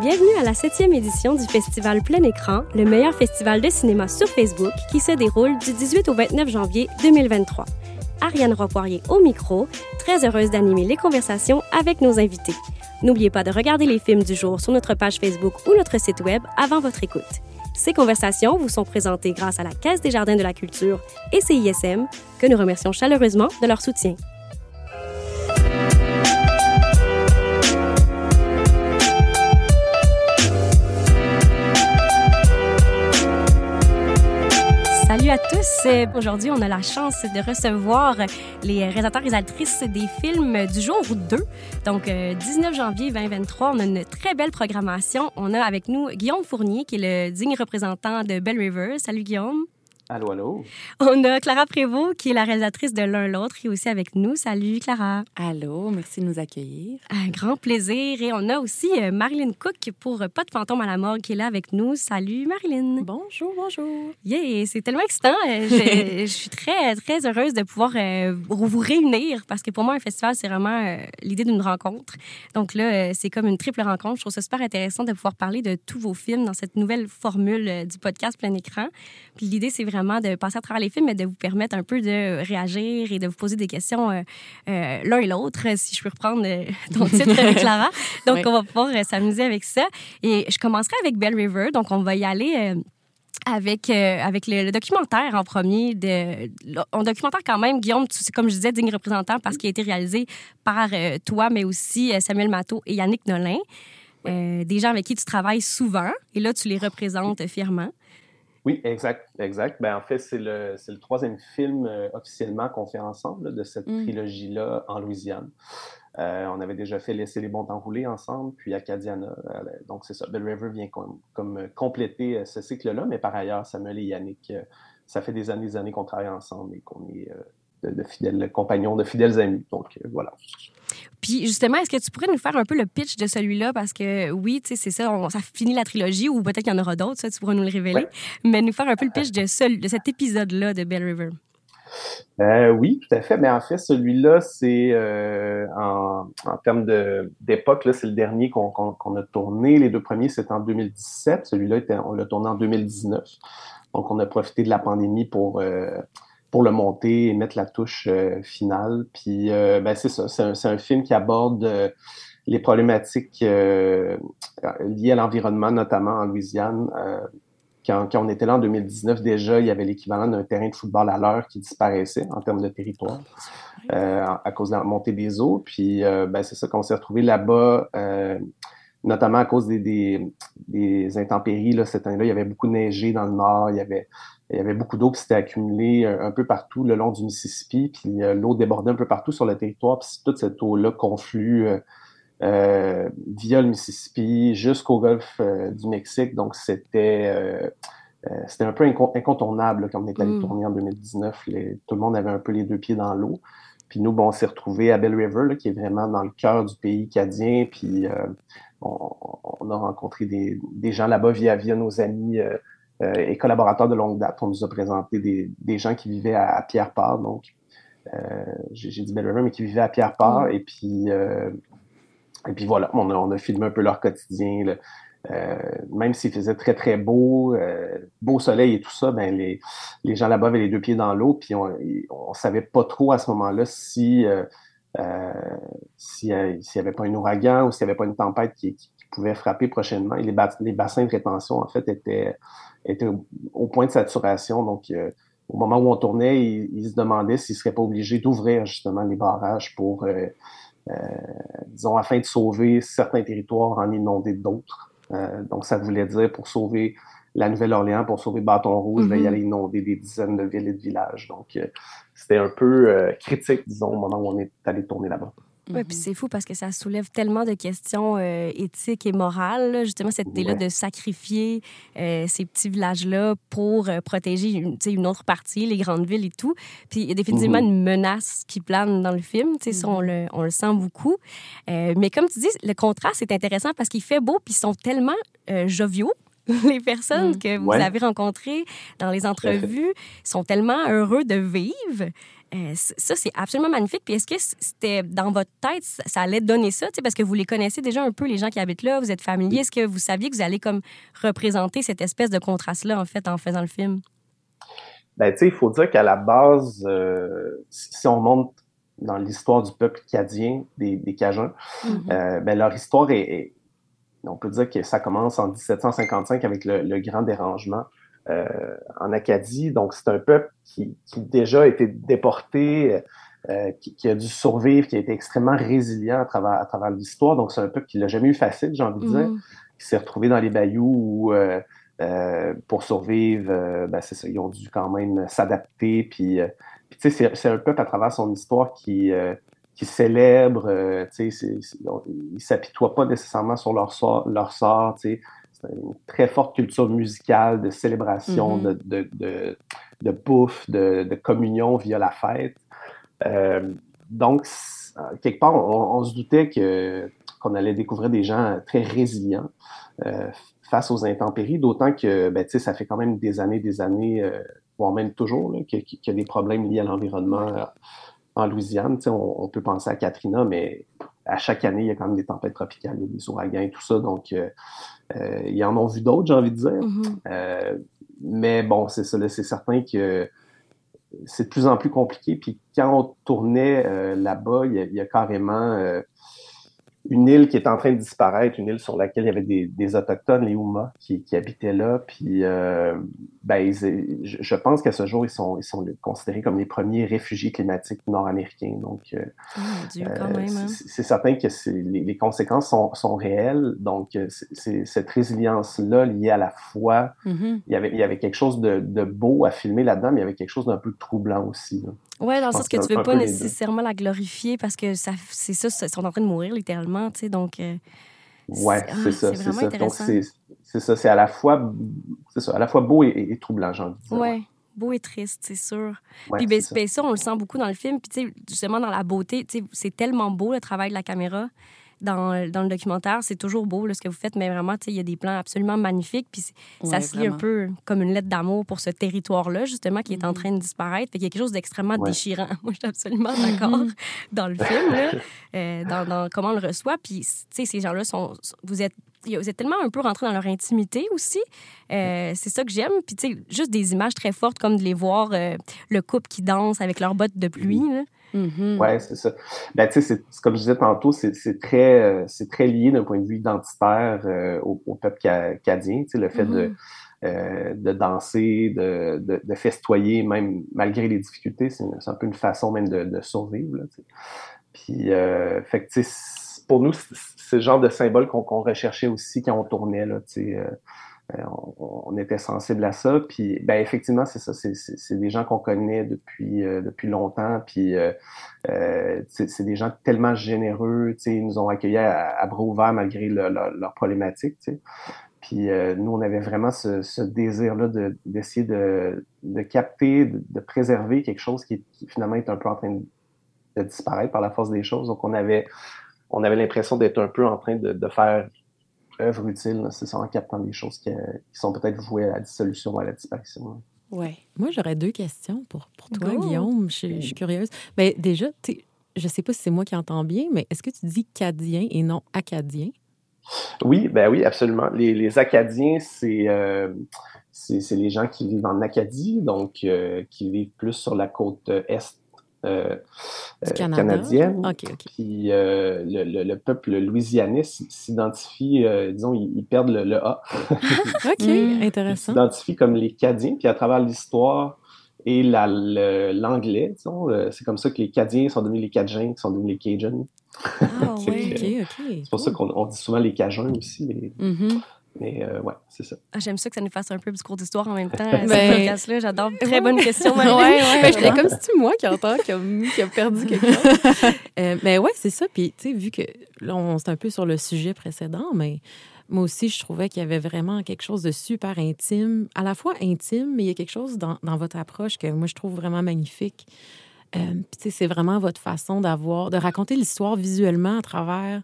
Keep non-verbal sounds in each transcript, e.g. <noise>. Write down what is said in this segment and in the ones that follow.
Bienvenue à la septième édition du festival Plein Écran, le meilleur festival de cinéma sur Facebook qui se déroule du 18 au 29 janvier 2023. Ariane Ropoirier au micro, très heureuse d'animer les conversations avec nos invités. N'oubliez pas de regarder les films du jour sur notre page Facebook ou notre site web avant votre écoute. Ces conversations vous sont présentées grâce à la Caisse des Jardins de la Culture et CISM, que nous remercions chaleureusement de leur soutien. Salut à tous. Aujourd'hui, on a la chance de recevoir les réalisateurs et réalisatrices des films du jour 2. Donc, 19 euh, janvier 2023, on a une très belle programmation. On a avec nous Guillaume Fournier, qui est le digne représentant de Bell River. Salut Guillaume. Allô, allô? On a Clara Prévost, qui est la réalisatrice de l'un l'autre, qui est aussi avec nous. Salut, Clara. Allô, merci de nous accueillir. Un grand plaisir. Et on a aussi euh, Marilyn Cook pour Pas de fantôme à la morgue qui est là avec nous. Salut, Marilyn. Bonjour, bonjour. Yeah, c'est tellement excitant. Euh, je, <laughs> suis très, très heureuse de pouvoir euh, vous réunir parce que pour moi, un festival, c'est vraiment l'idée d'une rencontre. Donc là, c'est comme une triple rencontre. Je trouve ça super intéressant de pouvoir parler de tous vos films dans cette nouvelle formule du podcast plein écran. Puis l'idée, c'est vraiment de passer à travers les films, mais de vous permettre un peu de réagir et de vous poser des questions euh, euh, l'un et l'autre, si je peux reprendre euh, ton titre, <laughs> Clara. Donc, on va pouvoir s'amuser avec ça. Et je commencerai avec Bell River. Donc, on va y aller avec, avec le, documentaire en premier. De, on documentaire quand même, Guillaume, c'est comme je disais, digne représentant parce qu'il a été réalisé par toi, mais aussi Samuel Matteau et Yannick Nolin. des gens avec qui tu travailles souvent et là, tu les représentes fièrement. Oui, exact, exact. Ben, en fait, c'est le, le, troisième film euh, officiellement qu'on fait ensemble de cette mm. trilogie-là en Louisiane. Euh, on avait déjà fait Laisser les bons temps rouler ensemble, puis Acadiana. Euh, donc, c'est ça. The River vient comme, comme compléter ce cycle-là, mais par ailleurs, Samuel et Yannick, ça fait des années des années qu'on travaille ensemble et qu'on est de, fidèles compagnons, de fidèles amis. Donc, voilà. Puis justement, est-ce que tu pourrais nous faire un peu le pitch de celui-là? Parce que oui, tu sais, c'est ça, ça finit la trilogie ou peut-être qu'il y en aura d'autres, ça, tu pourras nous le révéler. Mais nous faire un peu le pitch de, ce, de cet épisode-là de Bell River. Euh, oui, tout à fait. Mais en fait, celui-là, c'est euh, en, en, termes d'époque, c'est le dernier qu'on a tourné. Les deux premiers, c'était en 2017. Celui-là, on l'a tourné en 2019. Donc, on a profité de la pandémie pour euh, pour le monter et mettre la touche euh, finale. Puis, euh, ben, c'est ça, c'est un, film qui aborde euh, les problématiques liées à l'environnement, notamment en Louisiane. Quand, quand, on était là en 2019, déjà, il y avait l'équivalent d'un terrain de football à l'heure qui disparaissait en termes de territoire à cause de la montée des eaux. Puis, ben, c'est ça qu'on s'est retrouvé là-bas notamment à cause des, des, des intempéries. Là, cette année-là, il y avait beaucoup neigé dans le nord, il y avait, il y avait beaucoup d'eau qui s'était accumulée euh, un, peu partout le long du Mississippi, puis euh, l'eau débordait un peu partout sur le territoire, puis toute cette eau-là conflue euh, via le Mississippi jusqu'au golfe du Mexique. Donc, c'était c'était un peu incontournable quand on est allé mm. tourner en 2019. tout le monde avait un peu les deux pieds dans l'eau. Puis nous, bon, on s'est retrouvés à Bell River, qui est vraiment dans le cœur du pays cadien. Puis on, a rencontré des, des gens là-bas via, via nos amis et collaborateurs de longue date. On nous a présenté des, des gens qui vivaient à, Pierre-Part, donc euh, j'ai dit Belle River, mais qui vivaient à Pierre-Part. Mm. Et puis euh, et puis voilà, on a, on a, filmé un peu leur quotidien. même s'il faisait très très beau, beau soleil et tout ça, ben les, les gens là-bas avaient les deux pieds dans l'eau, puis on, on savait pas trop à ce moment-là si euh, s'il n'y avait pas un ouragan ou s'il n'y avait pas une tempête qui, qui, pouvait frapper prochainement. Et les, les, bassins de rétention, en fait, étaient, étaient au, point de saturation. Donc, euh, au moment où on tournait, ils, se demandaient s'ils ne seraient pas obligés d'ouvrir justement les barrages pour, euh, euh, disons, afin de sauver certains territoires en inonder d'autres. donc, ça voulait dire pour sauver la Nouvelle-Orléans, pour sauver Bâton Rouge, ben, il mm-hmm. allait inonder des dizaines de villes et de villages. Donc, c'était un peu critique, disons, au moment où on est allé tourner là-bas. Oui, puis mhm. c'est fou parce que ça soulève tellement de questions euh, éthiques et morales. Justement, cette idée-là de sacrifier euh, ces petits villages-là pour euh, protéger une, une, autre partie, les grandes villes et tout. Puis il y a définitivement mhm. une menace qui plane dans le film. Tu sais, ça, on mhm. le, on le, sent beaucoup. mais comme tu dis, le contraste est intéressant parce qu'il fait beau puis ils sont tellement joviaux <laughs> les personnes que vous avez rencontrées dans les entrevues sont tellement heureux de vivre Euh, ça, c'est absolument magnifique. Puis est-ce que c'était dans votre tête, ça, allait donner ça? Parce que vous les connaissez déjà un peu, les gens qui habitent là, vous êtes familiers. Est-ce que vous saviez que vous allez comme représenter cette espèce de contraste-là, en fait, en faisant le film? Ben, tu sais, il faut dire qu'à la base, euh, si on monte dans l'histoire du peuple cadien, des, des Cajuns, mm-hmm. euh, ben, leur histoire est, On peut dire que ça commence en 1755 avec le, le Grand Dérangement. Euh, en Acadie. Donc, c'est un peuple qui, qui déjà a été déporté, euh, qui, qui, a dû survivre, qui a été extrêmement résilient à travers, à travers l'histoire. Donc, c'est un peuple qui l'a jamais eu facile, j'ai envie de dire, mm-hmm. qui s'est retrouvé dans les bayous où, euh, euh pour survivre, euh, ben, c'est ça, ils ont dû quand même s'adapter. Puis, puis tu sais, c'est un peuple à travers son histoire qui, qui célèbre, tu sais, ils s'apitoient pas nécessairement sur leur sort, leur sort tu sais une très forte culture musicale, de célébration, mm-hmm. de, de, de, bouffe, de, communion via la fête. Euh, donc, quelque part, on, se doutait que qu'on allait découvrir des gens très résilients euh, face aux intempéries, d'autant que ben, ça fait quand même des années, des années, euh, voire même toujours, qu'il y a des problèmes liés à l'environnement en Louisiane. On, on, peut penser à Katrina, mais à chaque année, il y a quand même des tempêtes tropicales, des ouragans et tout ça. Donc, euh, euh, ils en ont vu d'autres, j'ai envie de dire. Mm-hmm. Euh, mais bon, c'est ça, c'est certain que c'est de plus en plus compliqué. Puis quand on tournait là-bas, il, il, y a carrément une île qui est en train de disparaître, une île sur laquelle il y avait des, des Autochtones, les Houmas, qui, qui, habitaient là. Puis, euh, ben, je, pense qu'à ce jour, ils sont, ils sont considérés comme les premiers réfugiés climatiques nord-américains. Donc, euh, oh, hein. c'est certain que les, les, conséquences sont, sont réelles. Donc, euh, c'est cette résilience-là liée à la foi. Mm-hmm. il, y avait, il y avait quelque chose de, de beau à filmer là-dedans, mais il y avait quelque chose d'un peu troublant aussi. Là. Oui, dans le sens que tu veux pas nécessairement la glorifier parce que ça, c'est ça, ils sont en train de mourir littéralement, tu sais, donc... Euh, ouais, c'est ah, ça, c'est ça. Donc, c'est ça, c'est à la fois, c'est ça, à la fois beau et, troublant, j'ai envie de dire. Ouais. Beau et triste, c'est sûr. puis ben, ça. Ben, ça, on le sent beaucoup dans le film. Puis, tu sais, justement, dans la beauté, tu sais, c'est tellement beau le travail de la caméra dans, dans le documentaire. C'est toujours beau ce que vous faites, mais vraiment, il y a des plans absolument magnifiques. Puis ça se lit un peu comme une lettre d'amour pour ce territoire-là, justement, qui est en mm-hmm. train de disparaître. Fait il y a quelque chose d'extrêmement déchirant. <laughs> Moi, je suis absolument d'accord mm-hmm. dans le film, là, <laughs> euh, dans, dans, comment on le reçoit. Puis, tu sais, ces gens-là sont. Vous êtes vous êtes tellement un peu rentré dans leur intimité aussi. Euh, c'est ça que j'aime. Puis, tu sais, juste des images très fortes comme de les voir, euh, le couple qui danse avec leurs bottes de pluie. Là. Mm-hmm. Oui, c'est ça. Ben, tu sais, comme je disais tantôt, c'est très, euh, c'est très lié d'un point de vue identitaire euh, au, au, peuple cadien, tu sais, le fait de, mm-hmm. euh, de danser, de, de, de, festoyer, même malgré les difficultés, c'est un peu une façon même de, de survivre. Là, tu sais. Puis, fait que, tu sais, pour nous, c'est le genre de symbole qu'on recherchait aussi quand on tournait, là, tu sais. Euh, on, était sensible à ça. Puis, ben, effectivement, c'est ça. C'est des gens qu'on connaît depuis, euh, depuis longtemps. Puis, euh, c'est des gens tellement généreux. Ils nous ont accueillis à, à bras ouverts malgré leurs leur problématiques. Puis, nous, on avait vraiment ce, désir-là d'essayer de, de, capter, de, préserver quelque chose qui, finalement est un peu en train de, disparaître par la force des choses. Donc, on avait, on avait l'impression d'être un peu en train de, de faire œuvre utile, c'est ça, en captant des choses qui, sont peut-être vouées à la dissolution ou à la disparition. Oui. Moi, j'aurais deux questions pour, pour toi, Guillaume. Je, suis curieuse. Mais ben, déjà, je ne sais pas si c'est moi qui entends bien, mais est-ce que tu dis cadien et non acadien? Oui, ben oui, absolument. Les, Acadiens, euh, c'est les gens qui vivent en Acadie, donc euh, qui vivent plus sur la côte est euh, euh, canadienne. Puis euh, le, le, peuple louisianais s'identifie, disons, ils, perdent le, A. <laughs> OK, intéressant. Ils s'identifient comme les Cadiens, puis à travers l'histoire et l'anglais, disons, c'est comme ça que les Cadiens sont devenus les Cajuns, qui sont devenus les Cajuns. Ah, <laughs> oui, OK, OK. C'est pour ça qu'on dit souvent les Cajuns aussi. Les... Mm-hmm. Mais euh, ouais, c'est ça. Ah, J'aime ça que ça nous fasse un peu du cours d'histoire en même temps, <laughs> ben, ce podcast-là. J'adore. <laughs> Très bonne question, ouais, ouais, ben, comme si tu moi qui entends qui a, perdu quelque <laughs> chose? euh, mais ouais, c'est ça. Puis, tu sais, vu que là, on est un peu sur le sujet précédent, mais moi aussi, je trouvais qu'il y avait vraiment quelque chose de super intime, à la fois intime, mais il y a quelque chose dans, dans votre approche que moi, je trouve vraiment magnifique. Euh, c'est vraiment votre façon d'avoir, de raconter l'histoire visuellement à travers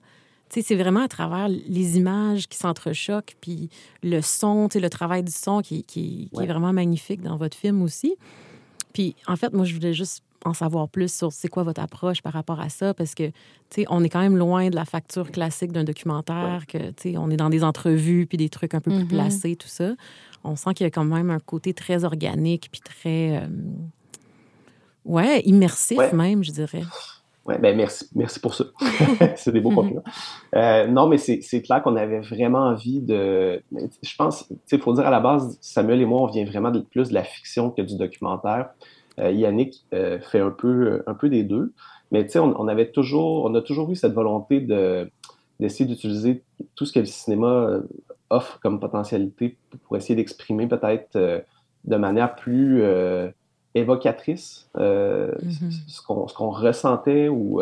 c'est vraiment à travers les images qui s'entrechoquent, puis le son, le travail du son qui, qui, est vraiment magnifique dans votre film aussi. Puis, en fait, moi, je voulais juste en savoir plus sur c'est quoi votre approche par rapport à ça, parce que, tu sais, on est quand même loin de la facture classique d'un documentaire, que, tu sais, on est dans des entrevues, puis des trucs un peu plus Mhm. placés, tout ça. On sent qu'il y a quand même un côté très organique, puis très, euh, ouais, immersif Ouais. même, je dirais. Ouais, ben merci, merci pour ça. <laughs> c'est des beaux <laughs> compliments. Euh, non, mais c'est clair qu'on avait vraiment envie de. mais Je pense, tu sais, faut dire à la base, Samuel et moi, on vient vraiment de, plus de la fiction que du documentaire. Euh, Yannick euh, fait un peu, un peu des deux. Mais tu sais, on, on avait toujours, on a toujours eu cette volonté de d'essayer d'utiliser tout ce que le cinéma offre comme potentialité pour essayer d'exprimer peut-être de manière plus évocatrice euh, ce qu'on ce qu'on ressentait ou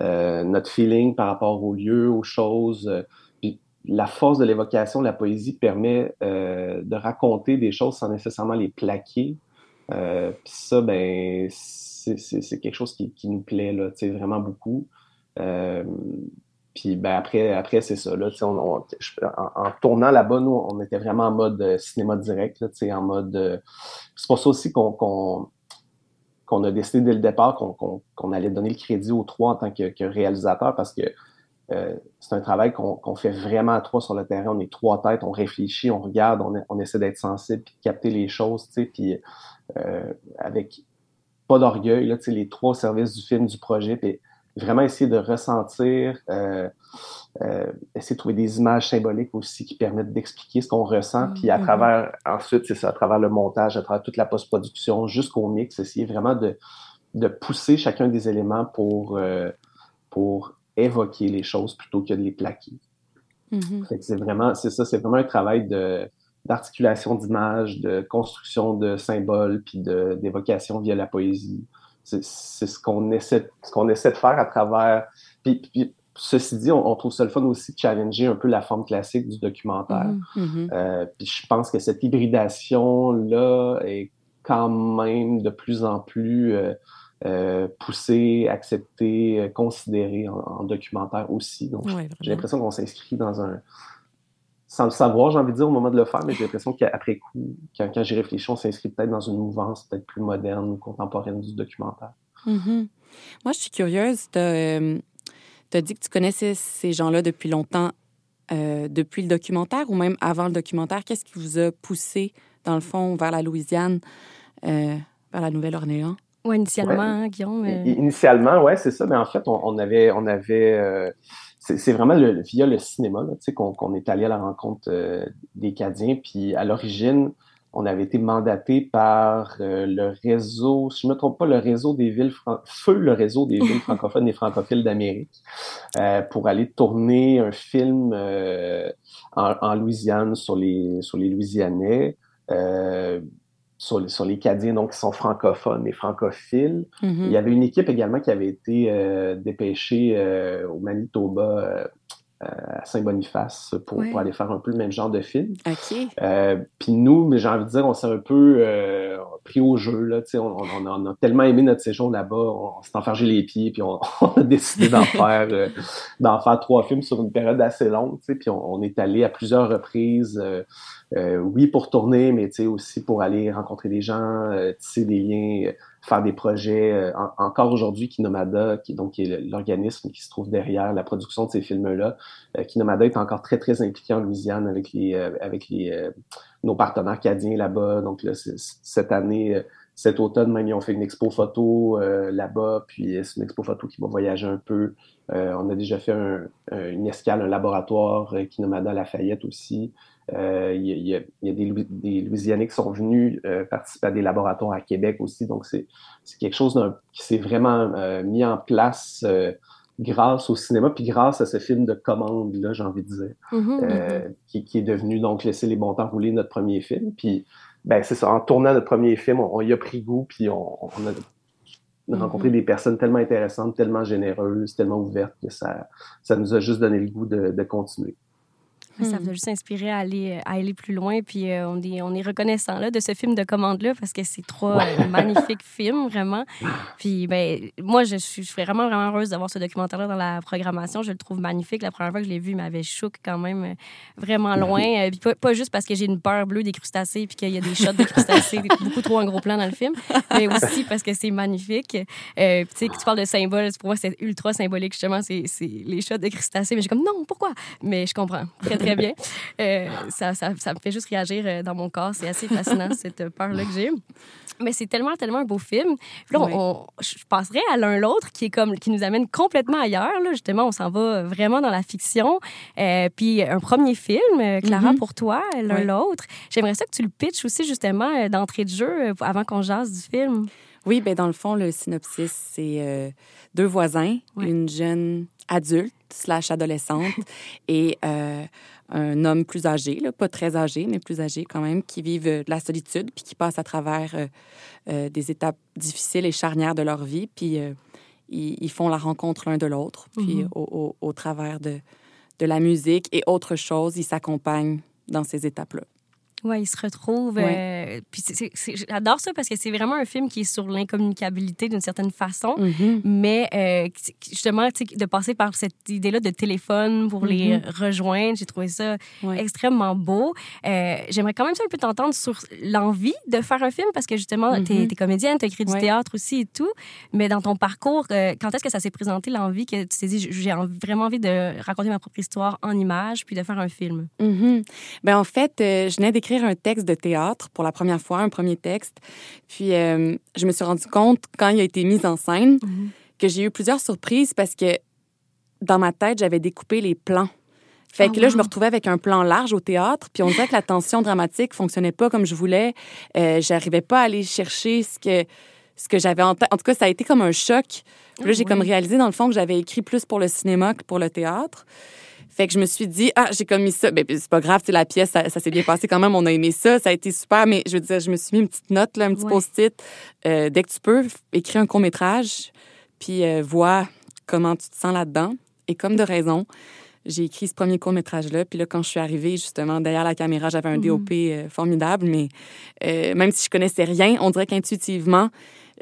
euh, notre feeling par rapport aux lieux, aux choses. euh, Puis la force de l'évocation, la poésie permet euh, de raconter des choses sans nécessairement les plaquer. Euh, Puis ça, ben, c'est quelque chose qui, qui nous plaît là, vraiment beaucoup. Puis ben après, après c'est ça. Là, en, tournant là-bas, nous, on était vraiment en mode euh, cinéma direct, là, en mode. euh, c'est pour ça aussi qu'on a décidé dès le départ qu'on allait donner le crédit aux trois en tant que, que réalisateur parce que euh, c'est un travail qu'on fait vraiment à trois sur le terrain. On est trois têtes, on réfléchit, on regarde, on, on essaie d'être sensible, puis de capter les choses, puis avec pas d'orgueil, les trois au service du film, du projet, vraiment essayer de ressentir, euh, euh, essayer de trouver des images symboliques aussi qui permettent d'expliquer ce qu'on ressent, puis à Mhm. travers, ensuite, c'est ça, à travers le montage, à travers toute la post-production, jusqu'au mix, essayer vraiment de, de pousser chacun des éléments pour, euh, pour évoquer les choses plutôt que de les plaquer. Mhm. Que c'est vraiment, c'est ça, c'est vraiment un travail de d'articulation d'images, de construction de symboles, puis d'évocation via la poésie. C'est ce qu'on essaie, ce qu'on essaie de faire à travers. Puis, puis ceci dit, on, on trouve ça le fun aussi de challenger un peu la forme classique du documentaire. Mhm. Mhm. Euh, puis je pense que cette hybridation-là est quand même de plus en plus euh, euh, poussée, acceptée, considérée en, en documentaire aussi. Donc, Ouais, j'ai l'impression qu'on s'inscrit dans un... Sans le savoir, j'ai envie de dire, au moment de le faire, mais j'ai l'impression qu'après coup, quand, quand j'y réfléchis, on s'inscrit peut-être dans une mouvance peut-être plus moderne ou contemporaine du documentaire. Mhm. Moi, je suis curieuse. Tu as, dit que tu connaissais ces gens-là depuis longtemps, euh, depuis le documentaire ou même avant le documentaire. Qu'est-ce qui vous a poussé, dans le fond, vers la Louisiane, euh, vers la Nouvelle-Orléans? Ouais, initialement, Ouais. hein, Guillaume. euh, Initialement, ouais, c'est ça, mais en fait, on, on avait, on avait, euh, c'est vraiment le, via le cinéma, là, tu sais, qu'on est allé à la rencontre euh, des Cadiens, puis à l'origine, on avait été mandaté par euh, le réseau, si je ne me trompe pas, le réseau des villes, feu le réseau des villes <laughs> francophones et francophiles d'Amérique, euh, pour aller tourner un film euh, en, en Louisiane sur les, sur les Louisianais. Sur les, sur les Cadiens, donc qui sont francophones et francophiles. Mhm. Il y avait une équipe également qui avait été euh, dépêchée euh, au Manitoba, euh, à Saint-Boniface, pour, Ouais. pour aller faire un peu le même genre de film. OK. Euh, Puis nous, mais j'ai envie de dire, on s'est un peu euh, pris au jeu. Là, on, on, on a tellement aimé notre séjour là-bas, on, s'est enfargé les pieds, puis on, <laughs> on a décidé d'en <laughs> faire, euh, d'en faire trois films sur une période assez longue. Puis on, on est allé à plusieurs reprises, euh, euh, oui pour tourner, mais aussi pour aller rencontrer des gens, euh, tisser des liens, euh, faire des projets. euh, en- encore aujourd'hui, Kinomada, qui, donc, est l'organisme qui se trouve derrière la production de ces films-là, euh, Kinomada est encore très, très impliqué en Louisiane avec les, euh, avec les, euh, nos partenaires cadiens là-bas. Donc, là, cette année, euh, cet automne, même, ils ont fait une expo photo là-bas. Puis, c'est une expo photo qui va voyager un peu. On a déjà fait un- un- une escale, un laboratoire, Kinomada Lafayette aussi. Euh, Il y, a- il y des, Louis- des Louisianais qui sont venus euh, participer à des laboratoires à Québec aussi. Donc, c'est quelque chose qui s'est vraiment euh, mis en place grâce au cinéma, puis grâce à ce film de commande, là, j'ai envie de dire, mhm, euh, qui, qui est devenu donc Laisser les bons temps rouler, notre premier film. Puis, ben, c'est ça, en tournant notre premier film, on, on y a pris goût, puis on, on a a rencontré des personnes tellement intéressantes, tellement généreuses, tellement ouvertes que ça, ça nous a juste donné le goût de, de continuer. Ça Hmm. vous a juste inspiré à aller, à aller plus loin. Puis euh, on, est, on est reconnaissant là, de ce film de commande-là parce que c'est trois euh, <laughs> magnifiques films, vraiment. Puis ben, moi, je suis, je suis vraiment, vraiment heureuse d'avoir ce documentaire-là dans la programmation. Je le trouve magnifique. La première fois que je l'ai vu, il m'avait choqué quand même euh, vraiment loin. Euh, puis pas, pas juste parce que j'ai une peur bleue des crustacés puis qu'il y a des shots de crustacés beaucoup trop en gros plan dans le film, mais aussi parce que c'est magnifique. Euh, tu sais, tu parles de symboles, pour moi, c'est ultra symbolique, justement, c'est c'est les shots de crustacés. Mais j'ai comme, non, pourquoi? Mais je comprends très, très bien. Euh, ça, ça, ça me fait juste réagir euh, dans mon corps. C'est assez fascinant, cette peur-là que j'ai. Mais c'est tellement, tellement un beau film. Puis là, on- Ouais. on- je passerais à l'un l'autre qui est comme qui nous amène complètement ailleurs. Là. Justement, on s'en va vraiment dans la fiction. Euh, puis un premier film, euh, Clara, Mhm. pour toi, l'un l'autre. J'aimerais ça que tu le pitches aussi justement euh, d'entrée de jeu euh, avant qu'on jase du film. Oui, ben dans le fond, le synopsis, c'est euh, deux voisins, une jeune adulte slash adolescente <laughs> et euh, un homme plus âgé, là, pas très âgé, mais plus âgé quand même, qui vivent euh, de la solitude puis qui passent à travers euh, euh, des étapes difficiles et charnières de leur vie. Puis euh, ils, ils font la rencontre l'un de l'autre. Puis Mhm. au, au- au travers de, de la musique et autre chose, ils s'accompagnent dans ces étapes-là. Ouais, ils se retrouvent. euh, puis j'adore ça parce que c'est vraiment un film qui est sur l'incommunicabilité d'une certaine façon. Mais euh, justement, de passer par cette idée-là de téléphone pour les rejoindre, j'ai trouvé ça Ouais. extrêmement beau. Euh, J'aimerais quand même ça un peu t'entendre sur l'envie de faire un film parce que justement, Mhm. t'es es comédienne, t'as écrit du Ouais. théâtre aussi et tout. Mais dans ton parcours, quand est-ce que ça s'est présenté l'envie que tu t'es dit, j'ai en- vraiment envie de raconter ma propre histoire en images puis de faire un film? Mhm. Ben, en fait, je venais d'écrire un texte de théâtre pour la première fois, un premier texte. Puis, euh, je me suis rendu compte, quand il a été mis en scène, Mhm. que j'ai eu plusieurs surprises parce que dans ma tête, j'avais découpé les plans. Fait Oh, que là, je me retrouvais avec un plan large au théâtre, puis on dirait que la tension dramatique fonctionnait pas comme je voulais. Euh, J'arrivais pas à aller chercher ce que, ce que j'avais en tête. En tout cas, ça a été comme un choc. Puis là, Ah, j'ai comme réalisé, dans le fond, que j'avais écrit plus pour le cinéma que pour le théâtre. Fait que je me suis dit, ah, j'ai comme mis ça. Ben, c'est pas grave, c'est la pièce, ça, ça s'est bien passé quand même, on a aimé ça, ça a été super, mais je veux dire, je me suis mis une petite note, là, un petit Ouais. post-it. Euh, dès que tu peux, écris un court-métrage, puis euh, vois comment tu te sens là-dedans. Et comme de raison, j'ai écrit ce premier court-métrage-là. Puis là, quand je suis arrivée, justement, derrière la caméra, j'avais un Mhm. DOP euh, formidable, mais euh, même si je connaissais rien, on dirait qu'intuitivement,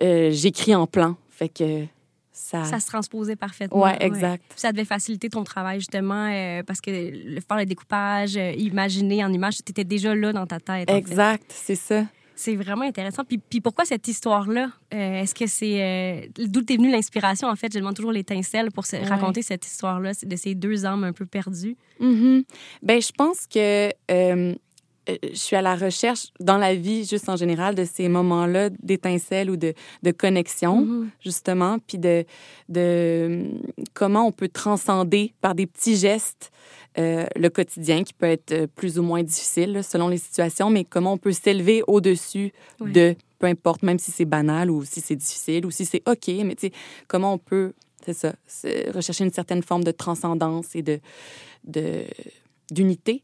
euh, j'écris en plan. Fait que ça... Ça se transposait parfaitement. Ouais, exact. Ça devait faciliter ton travail, justement, euh, parce que le faire le découpage, euh, imaginer en image, tu étais déjà là dans ta tête. en fait. Exact, c'est ça. C'est vraiment intéressant. Puis, puis pourquoi cette histoire-là? Euh, Est-ce que c'est... D'où t'es venue l'inspiration, en fait? Je demande toujours l'étincelle pour se- Ouais. raconter cette histoire-là de ces deux âmes un peu perdues. Mhm. Ben, je pense que je suis à la recherche dans la vie, juste en général, de ces moments-là d'étincelles ou de, de connexion, Mhm. justement, puis de, de euh, comment on peut transcender par des petits gestes euh, le quotidien qui peut être euh, plus ou moins difficile là, selon les situations, mais comment on peut s'élever au-dessus Ouais. de, peu importe, même si c'est banal ou si c'est difficile ou si c'est OK, mais tu sais, comment on peut, c'est ça, rechercher une certaine forme de transcendance et de de- d'unité,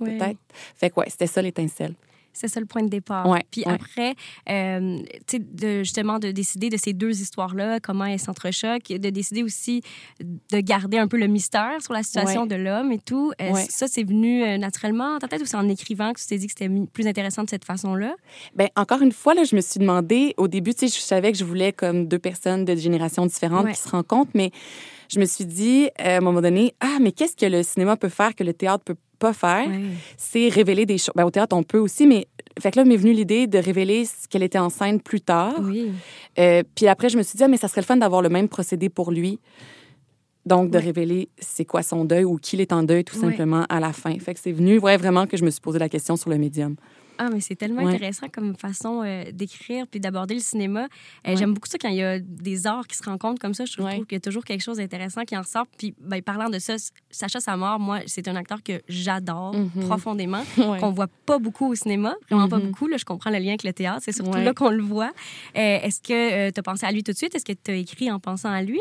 Ouais. peut-être. Fait que ouais, c'était ça l'étincelle. C'est ça le point de départ. Ouais, Puis ouais. après, euh, tu sais, justement, de décider de ces deux histoires-là, comment elles s'entrechoquent, de décider aussi de garder un peu le mystère sur la situation Ouais. de l'homme et tout. Euh. Ça, c'est venu euh, naturellement dans ta tête ou c'est en écrivant que tu t'es dit que c'était plus intéressant de cette façon-là? Ben encore une fois là, je me suis demandé au début, tu sais, je savais que je voulais comme deux personnes de générations différentes qui se rencontrent, mais je me suis dit euh, à un moment donné, ah mais qu'est-ce que le cinéma peut faire que le théâtre peut pas faire C'est révéler des choses. Ben, au théâtre on peut aussi, mais fait que là m'est venue l'idée de révéler ce qu'elle était en scène plus tard. Oui. Euh, puis après, je me suis dit, ah, mais ça serait le fun d'avoir le même procédé pour lui. Donc, de révéler c'est quoi son deuil ou qu'il est en deuil, tout simplement, à la fin. Fait que c'est venu, ouais, vraiment, que je me suis posé la question sur le médium. Ah, mais c'est tellement Ouais. intéressant comme façon euh, d'écrire puis d'aborder le cinéma. Euh, Ouais. J'aime beaucoup ça quand il y a des arts qui se rencontrent comme ça. Je trouve Ouais. qu'il y a toujours quelque chose d'intéressant qui en sort. Puis, ben, parlant de ça, Sacha Samar, moi, c'est un acteur que j'adore Mhm. profondément, <laughs> Ouais. qu'on voit pas beaucoup au cinéma, vraiment pas Mhm. beaucoup. Là, je comprends le lien avec le théâtre, c'est surtout Ouais. là qu'on le voit. Euh, Est-ce que tu as pensé à lui tout de suite? Est-ce que tu as écrit en pensant à lui?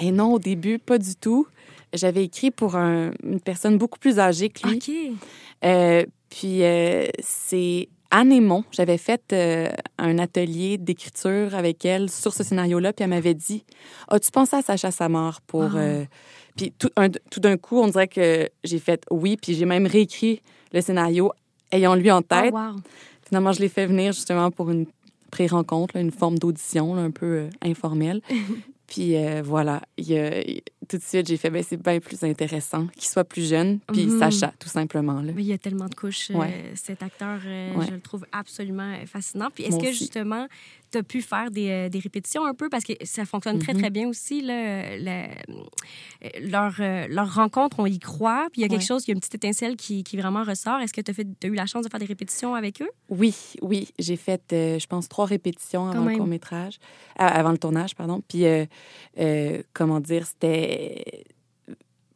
Et non, au début, pas du tout. J'avais écrit pour un- une personne beaucoup plus âgée que lui. OK. Euh, puis euh, c'est Anne Aymon, j'avais fait euh, un atelier d'écriture avec elle sur ce scénario-là, puis elle m'avait dit As-tu pensé à Sacha Samar pour. Ah. euh, Puis tout, un- tout d'un coup, on dirait que j'ai fait oui, puis j'ai même réécrit le scénario ayant lui en tête. Oh, wow. Finalement, je l'ai fait venir justement pour une pré-rencontre, une forme d'audition un peu euh, informelle. <laughs> puis euh, voilà, il tout de suite, j'ai fait, ben, c'est bien plus intéressant qu'il soit plus jeune, puis Mhm. Sacha, tout simplement. Là. Il y a tellement de couches. euh, Ouais. cet acteur, euh, Ouais. je le trouve absolument fascinant. Puis est-ce que aussi. justement, tu as pu faire des, euh, des répétitions un peu? Parce que ça fonctionne très, Mhm. très bien aussi. Là, la- euh, leur, euh, leur rencontre, on y croit. Puis il y a quelque Ouais. chose, il y a une petite étincelle qui, qui vraiment ressort. Est-ce que tu as, eu la chance de faire des répétitions avec eux? Oui, oui, j'ai fait, euh, je pense, trois répétitions avant le court-métrage, euh, avant le tournage, pardon. Puis, euh, comment dire, c'était...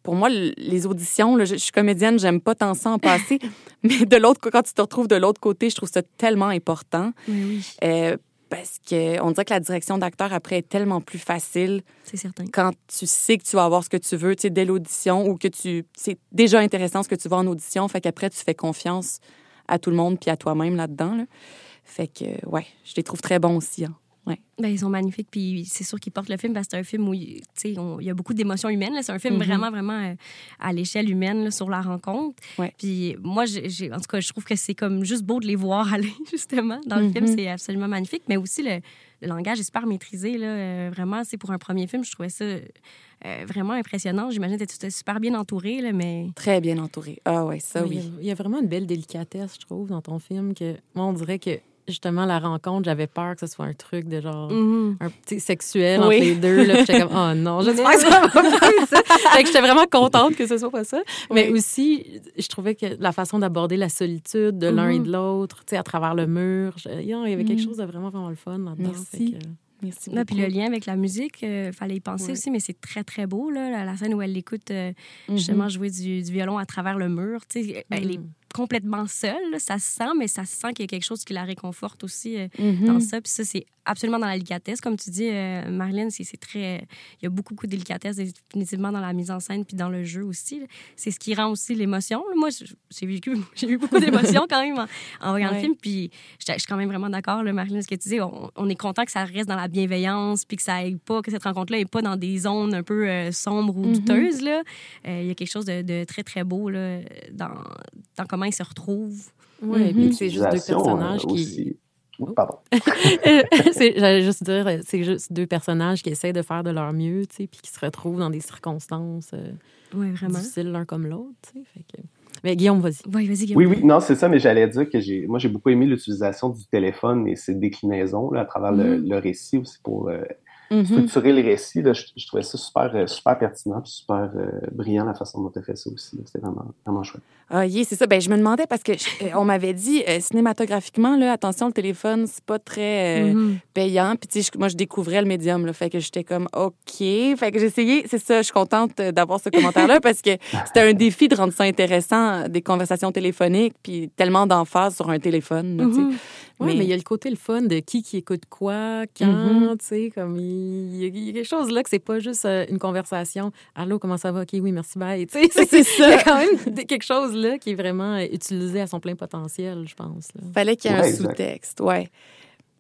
Pour moi, les auditions, là, je, suis comédienne, j'aime pas tant ça en passer, <laughs> mais de l'autre, quand tu te retrouves de l'autre côté, je trouve ça tellement important. Oui, oui, euh, parce que on dirait que la direction d'acteur après est tellement plus facile c'est certain. quand tu sais que tu vas avoir ce que tu veux, tu sais, dès l'audition ou que tu c'est déjà intéressant ce que tu vois en audition, fait qu'après tu fais confiance à tout le monde puis à toi-même là-dedans. là. Fait que ouais, je les trouve très bons aussi. hein. Ben, ils sont magnifiques, puis c'est sûr qu'ils portent le film parce que c'est un film où il tu sais, on- il y a beaucoup d'émotions humaines. là. C'est un film Mhm. vraiment, vraiment euh, à l'échelle humaine là, sur la rencontre. Ouais. Puis moi, j'ai, en tout cas, je trouve que c'est comme juste beau de les voir <laughs> aller, justement. Dans le film, Mhm. c'est absolument magnifique. Mais aussi, le, le langage est super maîtrisé. Là. Euh, vraiment, c'est pour un premier film, je trouvais ça euh, vraiment impressionnant. J'imagine que tu étais super bien entouré, là, mais... Très bien entouré. Ah ouais, ça Ouais, il, y oui. y a vraiment une belle délicatesse, je trouve, dans ton film. que Moi, on dirait que justement, la rencontre, j'avais peur que ce soit un truc de genre. Mhm. Un petit sexuel Oui. entre les deux. Là, j'étais comme, oh non, <laughs> j'espère que ça va pas ça. Fait que j'étais vraiment contente que ce soit pas ça. Mais aussi, je trouvais que la façon d'aborder la solitude de l'un et Mhm. de l'autre, tu sais, à travers le mur, je- il y avait quelque Mhm. chose de vraiment, vraiment le fun là-dedans. Merci. Que- Merci Là, puis le beaucoup. lien avec la musique, il fallait y penser aussi, mais c'est très, très beau, là, la, scène où elle écoute euh, justement jouer du, du violon à travers le mur. Tu sais, Elle est. complètement seule, ça se sent, mais ça se sent qu'il y a quelque chose qui la réconforte aussi euh, Mhm. dans ça. Puis ça, c'est absolument dans la délicatesse. Comme tu dis, euh, Marilyn, c'est très... Il y a beaucoup, beaucoup de délicatesse définitivement dans la mise en scène puis dans le jeu aussi. C'est ce qui rend aussi l'émotion. Moi, j'ai vécu, <laughs> j'ai eu beaucoup d'émotions quand même en, en voyant le film. Puis je je suis quand même vraiment d'accord, Marilyn, ce que tu dis. On, on est content que ça reste dans la bienveillance puis que ça aille pas, que cette rencontre-là n'est pas dans des zones un peu euh, sombres ou Mhm. douteuses. là. Euh, Il y a quelque chose de, de très, très beau là, dans, dans comment ils se retrouvent. Ouais, Mhm. puis c'est juste deux euh, personnages qui. aussi. Oh, <laughs> Pardon. <laughs> J'allais juste dire, euh, c'est juste deux personnages qui essaient de faire de leur mieux, tu sais, puis qui se retrouvent dans des circonstances euh, Oui, vraiment. difficiles l'un comme l'autre, tu sais. Fait que... Mais Guillaume, vas-y. Oui, vas-y, Guillaume. Oui, oui, non, c'est ça, mais j'allais dire que j'ai, moi, j'ai beaucoup aimé l'utilisation du téléphone et ses déclinaisons là, à travers le, Mhm. le récit aussi pour euh, Mhm. structurer le récit. Là, je, je trouvais ça super, euh, super pertinent, super euh, brillant la façon dont tu as fait ça aussi. C'était vraiment, vraiment chouette. Ah, yeah, c'est ça. Ben, je me demandais parce que je- euh, on m'avait dit euh, cinématographiquement, là, attention, le téléphone, c'est pas très euh, Mhm. payant. Puis, tu sais, je- moi, je découvrais le médium, là. Fait que j'étais comme, OK. Fait que j'ai essayé. C'est ça, je suis contente d'avoir ce commentaire-là parce que c'était un défi de rendre ça intéressant, des conversations téléphoniques, puis tellement d'emphase sur un téléphone, là, sais. Oui, mais... Mais- il y a le côté le fun de qui qui écoute quoi, quand, Mhm. tu sais, comme il y, a, il y a quelque chose là que c'est pas juste euh, une conversation. Allô, comment ça va? OK, oui, merci, bye. <laughs> Tu sais, c'est C'est Il y a ça. quand même quelque chose là qui est vraiment euh, utilisé à son plein potentiel, je pense. là. Fallait qu'il y ait Ouais, un sous-texte, ouais.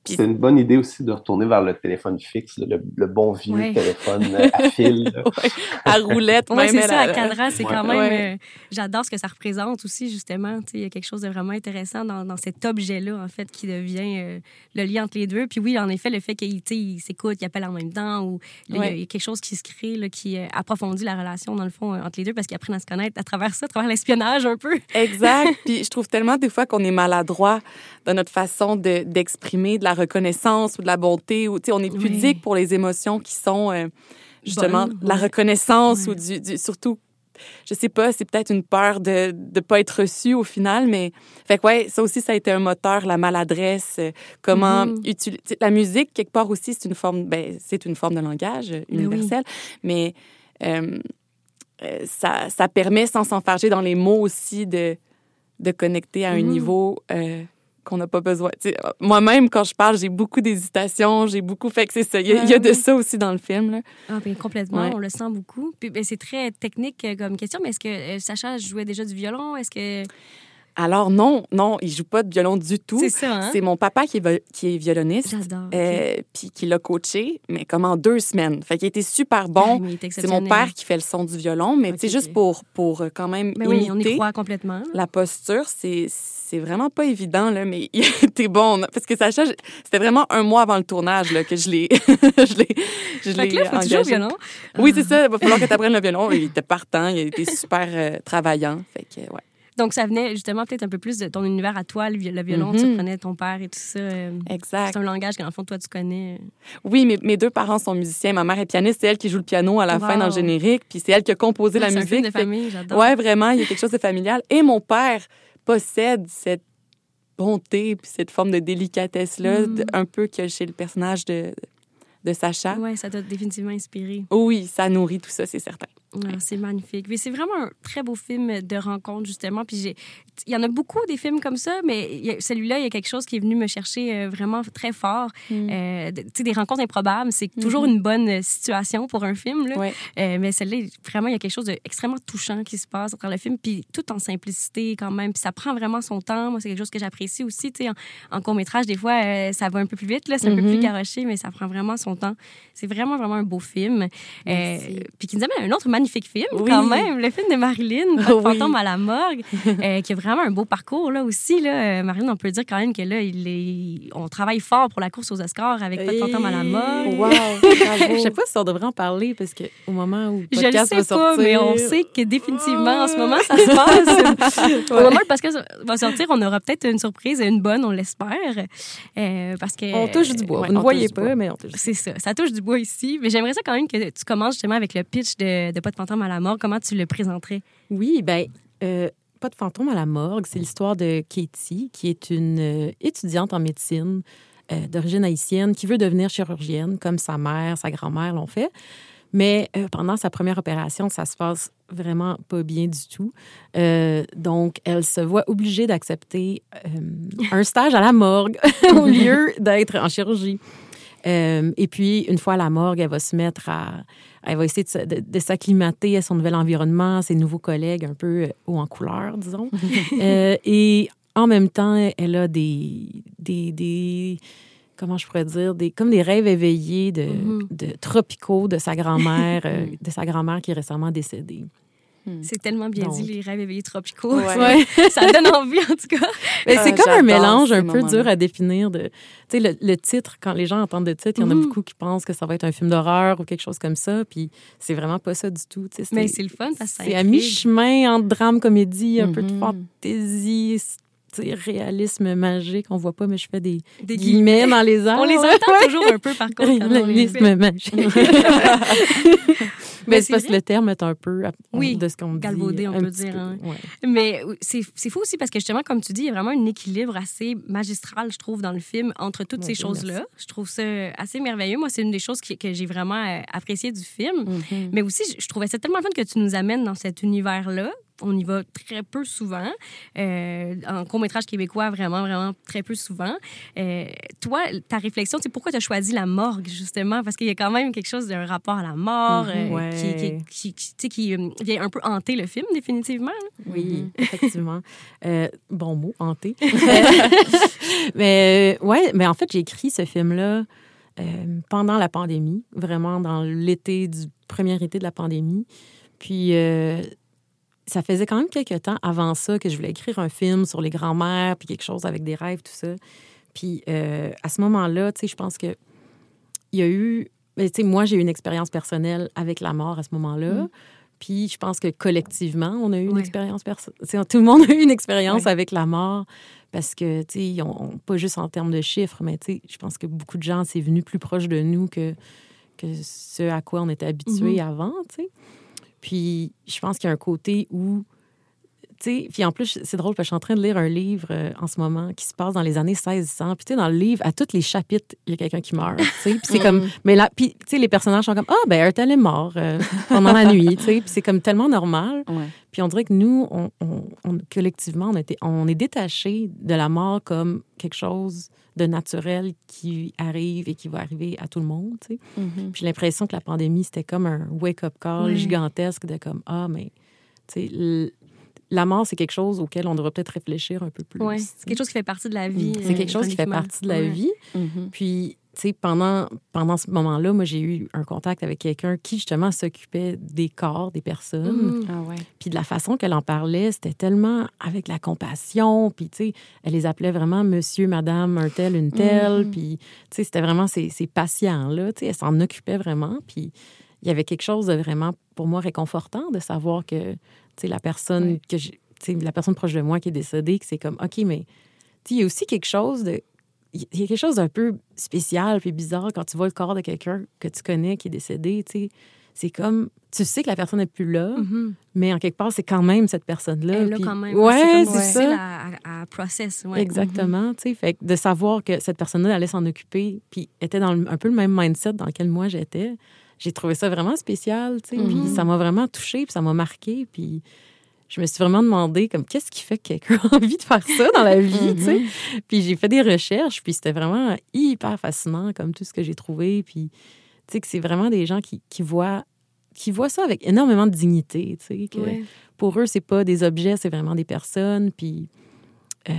Puis- C'est une bonne idée aussi de retourner vers le téléphone fixe, le, le bon vieux Ouais. téléphone euh, <laughs> à fil. Ouais, à roulette, même. c'est ça, à cadran, c'est quand Ouais. même... Ouais. euh, J'adore ce que ça représente aussi, justement. Tu sais, Il y a quelque chose de vraiment intéressant dans, dans cet objet-là, en fait, qui devient euh, le lien entre les deux. Puis oui, en effet, le fait ils s'écoutent, ils appellent en même temps, ou il y a- Ouais. il y, a quelque chose qui se crée, là, qui euh, approfondit la relation, dans le fond, euh, entre les deux, parce qu'ils apprennent à se connaître à travers ça, à travers l'espionnage, un peu. Exact. <laughs> Puis je trouve tellement des fois qu'on est maladroit dans notre façon de- d'exprimer de, la reconnaissance ou de la bonté. Ou, on est Oui. pudique pour les émotions qui sont euh, justement la reconnaissance ou du, du- surtout je sais pas, c'est peut-être une peur de ne pas être reçu au final, mais fait que ouais, ça aussi, ça a été un moteur, la maladresse, euh, comment Mhm. utiliser. La musique, quelque part aussi, c'est une forme, ben, c'est une forme de langage euh, Ben universel, mais euh, ça, ça permet, sans s'enfarger dans les mots aussi, de, de connecter à un Mhm. niveau euh, qu'on n'a pas besoin. Sais, Moi-même, quand je parle, j'ai beaucoup d'hésitation, j'ai beaucoup. Fait que c'est ça. Il y, a- il y a de ça aussi dans le film. Là. Ah, bien, complètement, Ouais. on le sent beaucoup. Puis ben, c'est très technique euh, comme question, mais est-ce que euh, Sacha jouait déjà du violon? Est-ce que... Alors non, non, il joue pas de violon du tout. C'est ça, hein? C'est mon papa qui est, qui est violoniste. J'adore. euh, puis qui l'a coaché, mais comme en deux semaines. Fait qu'il était super Ah, bon. mais est C'est mon père qui fait le son du violon, mais sais, juste pour, pour euh, quand même Ben oui, on y croit complètement. la posture, c'est c'est vraiment pas évident, là, mais <laughs> était bon. Parce que Sacha, c'était vraiment un mois avant le tournage là, que je l'ai <laughs> je l'ai je là, l'ai faut au engagé. violon. Oui, c'est ça. Il va falloir que tu apprennes le violon. Il était partant. Il était super euh, travaillant. Fait que, ouais. Donc, ça venait justement peut-être un peu plus de ton univers à toi, le vi- le violon. Tu Mhm. reprenais ton père et tout ça. euh, Exact. C'est un langage que, dans le fond, toi, tu connais. Oui, mes, mes deux parents sont musiciens. Ma mère est pianiste. C'est elle qui joue le piano à la fin dans le générique. Puis c'est elle qui a composé la c'est musique. film de famille, j'adore. Ouais, vraiment, il y a quelque chose de familial. Et mon père possède cette bonté puis cette forme de délicatesse-là, Mm. un peu que chez le personnage de, de Sacha. Ouais, ça t'a définitivement inspiré. Oui, ça nourrit tout ça, c'est certain. Ouais, c'est magnifique. Mais c'est vraiment un très beau film de rencontre, justement. Puis j'ai- il y en a beaucoup des films comme ça, mais celui-là, il y a quelque chose qui est venu me chercher euh, vraiment très fort. Mm. Euh, tu sais, des rencontres improbables, c'est toujours Mhm. une bonne situation pour un film. Là. Ouais. Euh, mais celle-là, vraiment, il y a quelque chose d'extrêmement touchant qui se passe travers le film, puis tout en simplicité quand même. Puis ça prend vraiment son temps. Moi, c'est quelque chose que j'apprécie aussi. Tu sais, en, en court-métrage, des fois, euh, ça va un peu plus vite, là, c'est un peu plus garoché, mais ça prend vraiment son temps. C'est vraiment, vraiment un beau film. Puis qui nous amène à un autre magnifique film, Oui. quand même, le film de Marilyn, Pas de <laughs> Oui. fantôme à la morgue, euh, qui a vraiment un beau parcours, là aussi. Là. Euh, Marilyn, on peut dire quand même que là, il est... on travaille fort pour la course aux Oscars avec Pas de fantôme à la morgue. Wow, <laughs> Je sais pas si on devrait en parler parce que au moment où le Je le podcast sais va pas, sortir, mais on sait que définitivement, en ce moment, ça se passe. <laughs> Au moment où le podcast va sortir, on aura peut-être une surprise, une bonne, on l'espère. Euh, parce que, on touche du bois. Ouais, Vous ne voyez pas, bois. mais on touche du bois. C'est ça, ça touche du bois ici. Mais j'aimerais ça quand même que tu commences justement avec le pitch de, de Pas de fantôme à la mort. Comment tu le présenterais? Oui, ben euh, pas de fantôme à la morgue. C'est l'histoire de Katie, qui est une euh, étudiante en médecine euh, d'origine haïtienne qui veut devenir chirurgienne, comme sa mère, sa grand-mère l'ont fait. Mais euh, pendant sa première opération, ça se passe vraiment pas bien du tout. Euh, donc, elle se voit obligée d'accepter un stage à la morgue <laughs> au <laughs> lieu d'être en chirurgie. Et puis, une fois à la morgue, elle va se mettre à... Elle va essayer de, se- de- de s'acclimater à son nouvel environnement, à ses nouveaux collègues un peu euh, haut en couleur, disons. <laughs> Euh, et en même temps, elle a des, des, des comment je pourrais dire, des, comme des rêves éveillés de, Mhm. de tropicaux de sa grand-mère, euh, <laughs> de sa grand-mère qui est récemment décédée. C'est tellement bien Donc. dit, les rêves éveillés tropicaux. Ouais. <laughs> ça donne envie, en tout cas. <laughs> Mais Ah, c'est comme un mélange un peu dur à définir de. Tu sais, le, le titre, quand les gens entendent le titre, il y en a Mhm. beaucoup qui pensent que ça va être un film d'horreur ou quelque chose comme ça. Puis c'est vraiment pas ça du tout. tu sais, Mais c'est- le fun parce que ça C'est à mi-chemin entre drame, comédie, un peu de Mhm. fantaisie, réalisme magique. On voit pas, mais je fais des, Des guillemets dans les airs. On les entend toujours un peu, par contre. Réalisme magique. <laughs> <laughs> Mais c'est parce que le terme est un peu Oui, de ce qu'on dit. galvaudé, on peut dire, peu, hein. ouais. Mais c'est fou aussi parce que justement, comme tu dis, il y a vraiment un équilibre assez magistral, je trouve, dans le film entre toutes ces choses-là. Je trouve ça assez merveilleux. Moi, c'est une des choses qui- que j'ai vraiment euh, apprécié du film. Mhm. Mais aussi, je- je trouvais ça tellement fun que tu nous amènes dans cet univers-là. On y va très peu souvent. Euh, en court-métrage québécois, vraiment, vraiment très peu souvent. Euh, toi, ta réflexion, c'est pourquoi tu as choisi la morgue, justement? Parce qu'il y a quand même quelque chose d'un rapport à la mort euh, Mhm, ouais. qui, qui, qui, qui- tu sais, qui, euh, vient un peu hanter le film, définitivement. là. Oui, effectivement. Euh, bon mot, hanté. <laughs> <laughs> mais euh, ouais, mais en fait, j'ai écrit ce film-là euh, pendant la pandémie, vraiment dans l'été du premier été de la pandémie. Puis euh, ça faisait quand même quelques temps avant ça que je voulais écrire un film sur les grands-mères, puis quelque chose avec des rêves, tout ça. Puis euh, à ce moment-là, tu sais, je pense que il y a eu, mais tu sais, moi j'ai eu une expérience personnelle avec la mort à ce moment-là. Mm. Puis je pense que collectivement, on a eu une Ouais. expérience personnelle. Tout le monde a eu une expérience Ouais. avec la mort parce que, tu sais, on- on- pas juste en termes de chiffres, mais tu sais, je pense que beaucoup de gens, c'est venu plus proche de nous que, que ce à quoi on était habitués Mhm. avant, tu sais. Puis je pense qu'il y a un côté où, tu sais, puis en plus, c'est drôle parce que je suis en train de lire un livre euh, en ce moment qui se passe dans les années 1600. Puis tu sais, dans le livre, à tous les chapitres, il y a quelqu'un qui meurt. Puis c'est <laughs> comme, mais là, puis tu sais, les personnages sont comme, ah, ben, un tel est mort euh, pendant la nuit, tu sais. Puis c'est comme tellement normal. Ouais. Puis on dirait que nous, on, on- on- collectivement, on, était, on est détaché de la mort comme quelque chose de naturel qui arrive et qui va arriver à tout le monde. tu sais. Mhm. Puis j'ai l'impression que la pandémie, c'était comme un wake-up call gigantesque de comme, ah, mais tu sais, la mort, c'est quelque chose auquel on devrait peut-être réfléchir un peu plus. C'est quelque chose qui fait partie de la vie. C'est quelque chose qui fait partie de la vie. Mhm. Puis, tu sais, pendant, pendant ce moment-là, moi, j'ai eu un contact avec quelqu'un qui, justement, s'occupait des corps des personnes. Mhm. Ah ouais. Puis de la façon qu'elle en parlait, c'était tellement avec la compassion. Puis, tu sais, elle les appelait vraiment monsieur, madame, un tel, une telle. Mhm. Puis, tu sais, c'était vraiment ces, ces patients-là. Tu sais, elle s'en occupait vraiment. Puis, il y avait quelque chose de vraiment, pour moi, réconfortant de savoir que, tu sais, la personne Ouais. que j'ai- la personne proche de moi qui est décédée, que c'est comme, OK, mais, il y a aussi quelque chose de. Il y a quelque chose d'un peu spécial puis bizarre quand tu vois le corps de quelqu'un que tu connais qui est décédé, tu sais. C'est comme, tu sais que la personne n'est plus là, Mhm. mais en quelque part, c'est quand même cette personne-là. Elle là, puis- quand même. Ouais, c'est ça. À, à, à process. Ouais. Exactement, tu sais. Fait que de savoir que cette personne-là allait s'en occuper, puis était dans un peu le même mindset dans lequel moi j'étais, j'ai trouvé ça vraiment spécial, tu sais. Puis Mhm. ça m'a vraiment touchée, puis ça m'a marqué, puis je me suis vraiment demandé comme qu'est-ce qui fait que quelqu'un a <laughs> envie de faire ça dans la vie, tu sais? Puis j'ai fait des recherches, puis c'était vraiment hyper fascinant comme tout ce que j'ai trouvé, puis tu sais que c'est vraiment des gens qui, qui voient qui voient ça avec énormément de dignité, tu sais, que Ouais. pour eux, c'est pas des objets, c'est vraiment des personnes. Puis euh,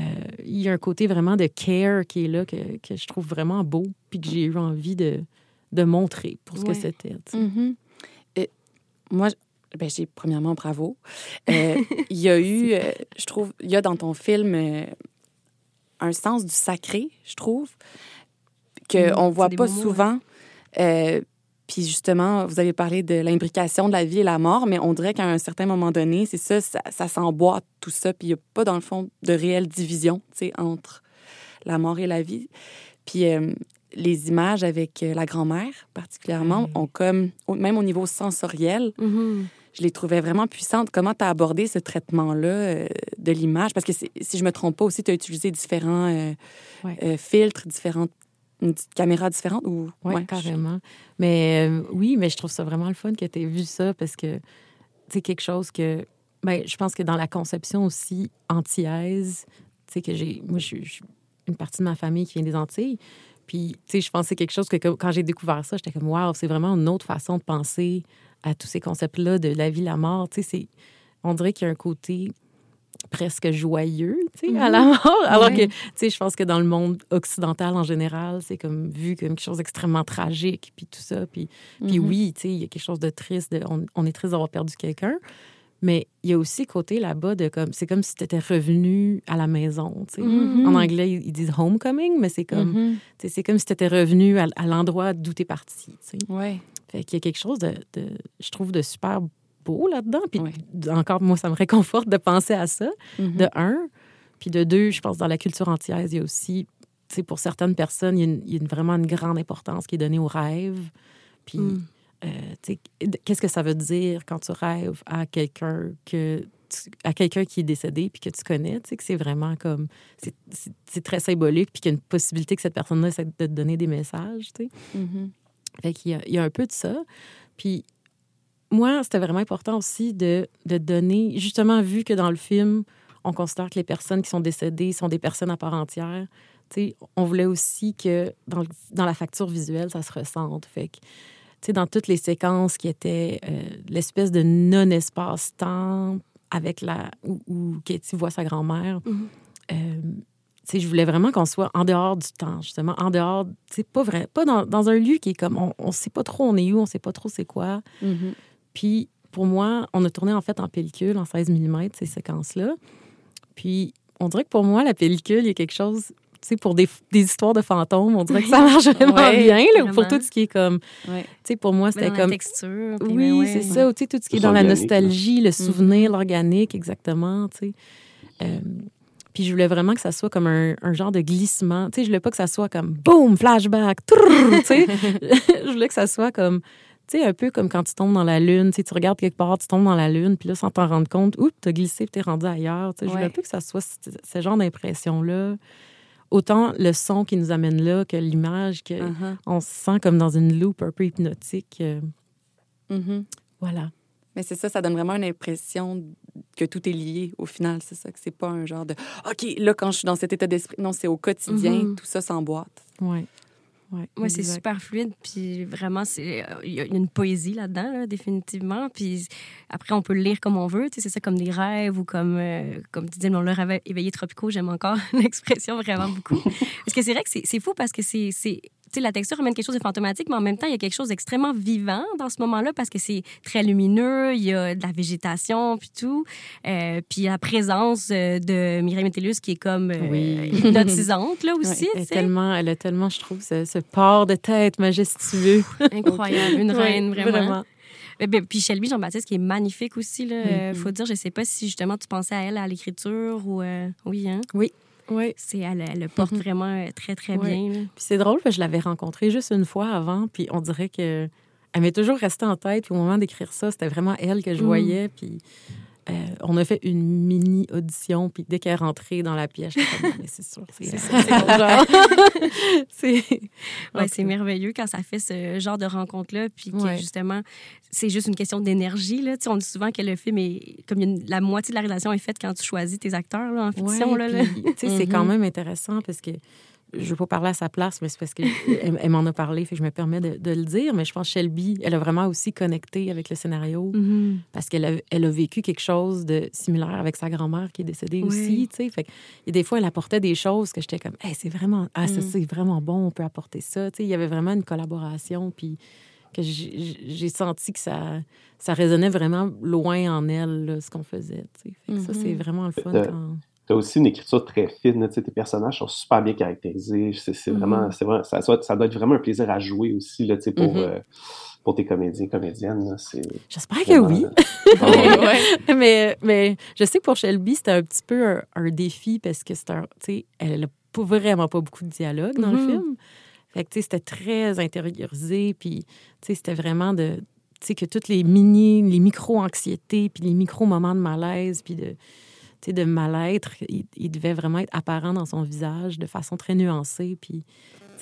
il y a un côté vraiment de care qui est là que, que je trouve vraiment beau, puis que j'ai eu envie de, de montrer pour ce Ouais. que c'était. tu sais. Mhm. Et moi, ben, j'ai premièrement bravo. <laughs> Euh, Il y a eu, euh, je trouve, il y a dans ton film euh, un sens du sacré, je trouve, que Mhm, on c'est voit pas souvent. Puis justement, vous avez parlé de l'imbrication de la vie et la mort, mais on dirait qu'à un certain moment donné, c'est ça, ça, ça s'emboîte tout ça, puis il n'y a pas dans le fond de réelle division, tu sais, entre la mort et la vie. Puis les images avec la grand-mère, particulièrement, ont comme, même au niveau sensoriel, Mhm. Je les trouvais vraiment puissantes. Comment tu as abordé ce traitement-là euh, de l'image? Parce que si je me trompe pas aussi, tu as utilisé différents euh, Ouais. euh, filtres, différentes une petite caméra différente ou? Ouais, carrément. Mais oui, mais je trouve ça vraiment le fun que tu aies vu ça parce que c'est quelque chose que. Ben, je pense que dans la conception aussi antillaise, tu sais, que j'ai. Moi, je suis je suis une partie de ma famille qui vient des Antilles. Puis, tu sais, je pensais quelque chose que que- quand j'ai découvert ça, j'étais comme, waouh, c'est vraiment une autre façon de penser à tous ces concepts-là de la vie, la mort. Tu sais, c'est. On dirait qu'il y a un côté presque joyeux, tu sais, à la mort. Alors Ouais. que, tu sais, je pense que dans le monde occidental en général, c'est comme vu comme quelque chose d'extrêmement tragique, puis tout ça. Puis, puis Mhm. oui, tu sais, il y a quelque chose de triste. de- on, on est triste d'avoir perdu quelqu'un. Mais il y a aussi côté là-bas de comme, c'est comme si tu étais revenu à la maison, tu sais. Mhm. En anglais, ils disent homecoming, mais c'est comme, Mhm. tu sais, c'est comme si tu étais revenu à, à l'endroit d'où tu es parti, tu sais. Ouais. Fait qu'il y a quelque chose de, de- je trouve, de super beau là-dedans. Puis encore, moi, ça me réconforte de penser à ça, Mhm. de un. Puis de deux, je pense, dans la culture antillaise, il y a aussi, tu sais, pour certaines personnes, il y a, une- il y a une- vraiment une grande importance qui est donnée au rêve. Puis, Mm. euh, tu sais, qu'est-ce que ça veut dire quand tu rêves à quelqu'un que tu- à quelqu'un qui est décédé puis que tu connais, tu sais, que c'est vraiment comme... C'est très symbolique puis qu'il y a une possibilité que cette personne-là essaie de te donner des messages, tu sais. Mhm. Fait qu'il y a, il y a un peu de ça. Puis moi, c'était vraiment important aussi de, de donner, justement, vu que dans le film, on considère que les personnes qui sont décédées sont des personnes à part entière, tu sais, on voulait aussi que dans, le- dans la facture visuelle, ça se ressente. Fait que, dans toutes les séquences qui étaient euh, l'espèce de non-espace-temps avec la... où, où Katie voit sa grand-mère, Mhm. euh, sais, je voulais vraiment qu'on soit en dehors du temps, justement, en dehors, c'est pas vrai, pas dans, dans un lieu qui est comme, on, on sait pas trop on est où, on sait pas trop c'est quoi. Mhm. Puis pour moi, on a tourné en fait en pellicule, en 16 mm, ces séquences-là. Puis on dirait que pour moi, la pellicule, il y a quelque chose, tu sais, pour des, des histoires de fantômes, on dirait que ça marche vraiment Ouais, bien, là, pour tout ce qui est comme, Ouais. tu sais, pour moi, c'était dans la comme... texture. puis Oui, ouais. c'est ça. Tu sais, tout ce qui est dans la là. nostalgie, le souvenir, l'organique, exactement. Tu sais. Euh, puis je voulais vraiment que ça soit comme un, un genre de glissement. Tu sais, je voulais pas que ça soit comme boum, flashback, tu sais. <laughs> je voulais que ça soit comme, tu sais, un peu comme quand tu tombes dans la lune. Tu sais, tu regardes quelque part, tu tombes dans la lune, puis là, sans t'en rendre compte, oups, t'as glissé, puis t'es rendu ailleurs. Tu sais, Je voulais Ouais. un peu que ça soit ce, ce genre d'impression-là. Autant le son qui nous amène là que l'image, que on se sent comme dans une loupe un peu hypnotique. euh, Mhm. voilà. Mais c'est ça, ça donne vraiment une impression que tout est lié au final. C'est ça, que c'est pas un genre de OK, là, quand je suis dans cet état d'esprit. Non, c'est au quotidien, Mhm. tout ça s'emboîte. Ouais. Ouais, Moi, c'est super fluide, puis vraiment, c'est euh, il y a une poésie là-dedans, là, définitivement. Puis après, on peut le lire comme on veut, tu sais, c'est ça comme des rêves ou comme, euh, comme tu disais, mon leur rêve éveillé tropicaux, j'aime encore <laughs> l'expression vraiment beaucoup. parce que c'est vrai que c'est c'est fou parce que c'est... sais, la texture amène quelque chose de fantomatique, mais en même temps, il y a quelque chose d'extrêmement vivant dans ce moment-là parce que c'est très lumineux, il y a de la végétation, puis tout. Euh, puis la présence euh, de Mireille Métellus qui est comme euh, Oui. hypnotisante, là aussi, Elle, tellement, elle a tellement, je trouve, ce, ce port de tête majestueux. <laughs> Incroyable, une reine, vraiment. Eh ben, puis Shelby Jean-Baptiste, qui est magnifique aussi. Là, euh, faut dire, je sais pas si justement tu pensais à elle à l'écriture ou. euh, oui, hein? Oui. C'est, elle, elle le porte Mhm. vraiment euh, très, très bien. Puis c'est drôle, parce que je l'avais rencontrée juste une fois avant, puis on dirait que elle m'est toujours restée en tête. Puis au moment d'écrire ça, c'était vraiment elle que je Mm. voyais. Puis euh, on a fait une mini audition, puis dès qu'elle est rentrée dans la pièce, c'est sûr, c'est C'est <laughs> Ouais, merveilleux quand ça fait ce genre de rencontre-là. Puis que Ouais. justement, c'est juste une question d'énergie. Là. Tu sais, on dit souvent que le film est. Comme une- la moitié de la réalisation est faite quand tu choisis tes acteurs là, en fiction. Ouais, là, c'est quand Mhm. même intéressant parce que je veux pas parler à sa place, mais c'est parce qu'elle elle m'en a parlé, fait que je me permets de, de le dire. Mais je pense que Shelby, elle a vraiment aussi connecté avec le scénario Mhm. parce qu'elle a, elle a vécu quelque chose de similaire avec sa grand-mère qui est décédée Oui. aussi, tu sais. Fait que, et des fois, elle apportait des choses que j'étais comme, hey, c'est vraiment, ah, ça, Mm. c'est vraiment bon, on peut apporter ça. Tu sais, il y avait vraiment une collaboration, puis que j'ai senti que ça, ça résonnait vraiment loin en elle, là, ce qu'on faisait, tu sais. Fait que ça, c'est vraiment le fun Euh, quand... T'as aussi une écriture très fine, tu tes personnages sont super bien caractérisés. C'est c'est Mhm. vraiment, c'est vrai, ça, doit, ça doit être vraiment un plaisir à jouer aussi là, tu sais, pour, Mhm. euh, pour tes comédiens, comédiennes. là. C'est J'espère que oui. <laughs> Ah <laughs> ouais. Mais, mais je sais que pour Shelby, c'était un petit peu un, un défi parce que c'est un, tu elle n'a pas- vraiment pas beaucoup de dialogue dans le film. Fait que, tu sais, c'était très intériorisé, puis, tu sais, c'était vraiment de, tu sais, que toutes les mini, les micro-anxiétés, puis les micro-moments de malaise, puis de, tu de mal-être, il, devait vraiment être apparent dans son visage de façon très nuancée, puis,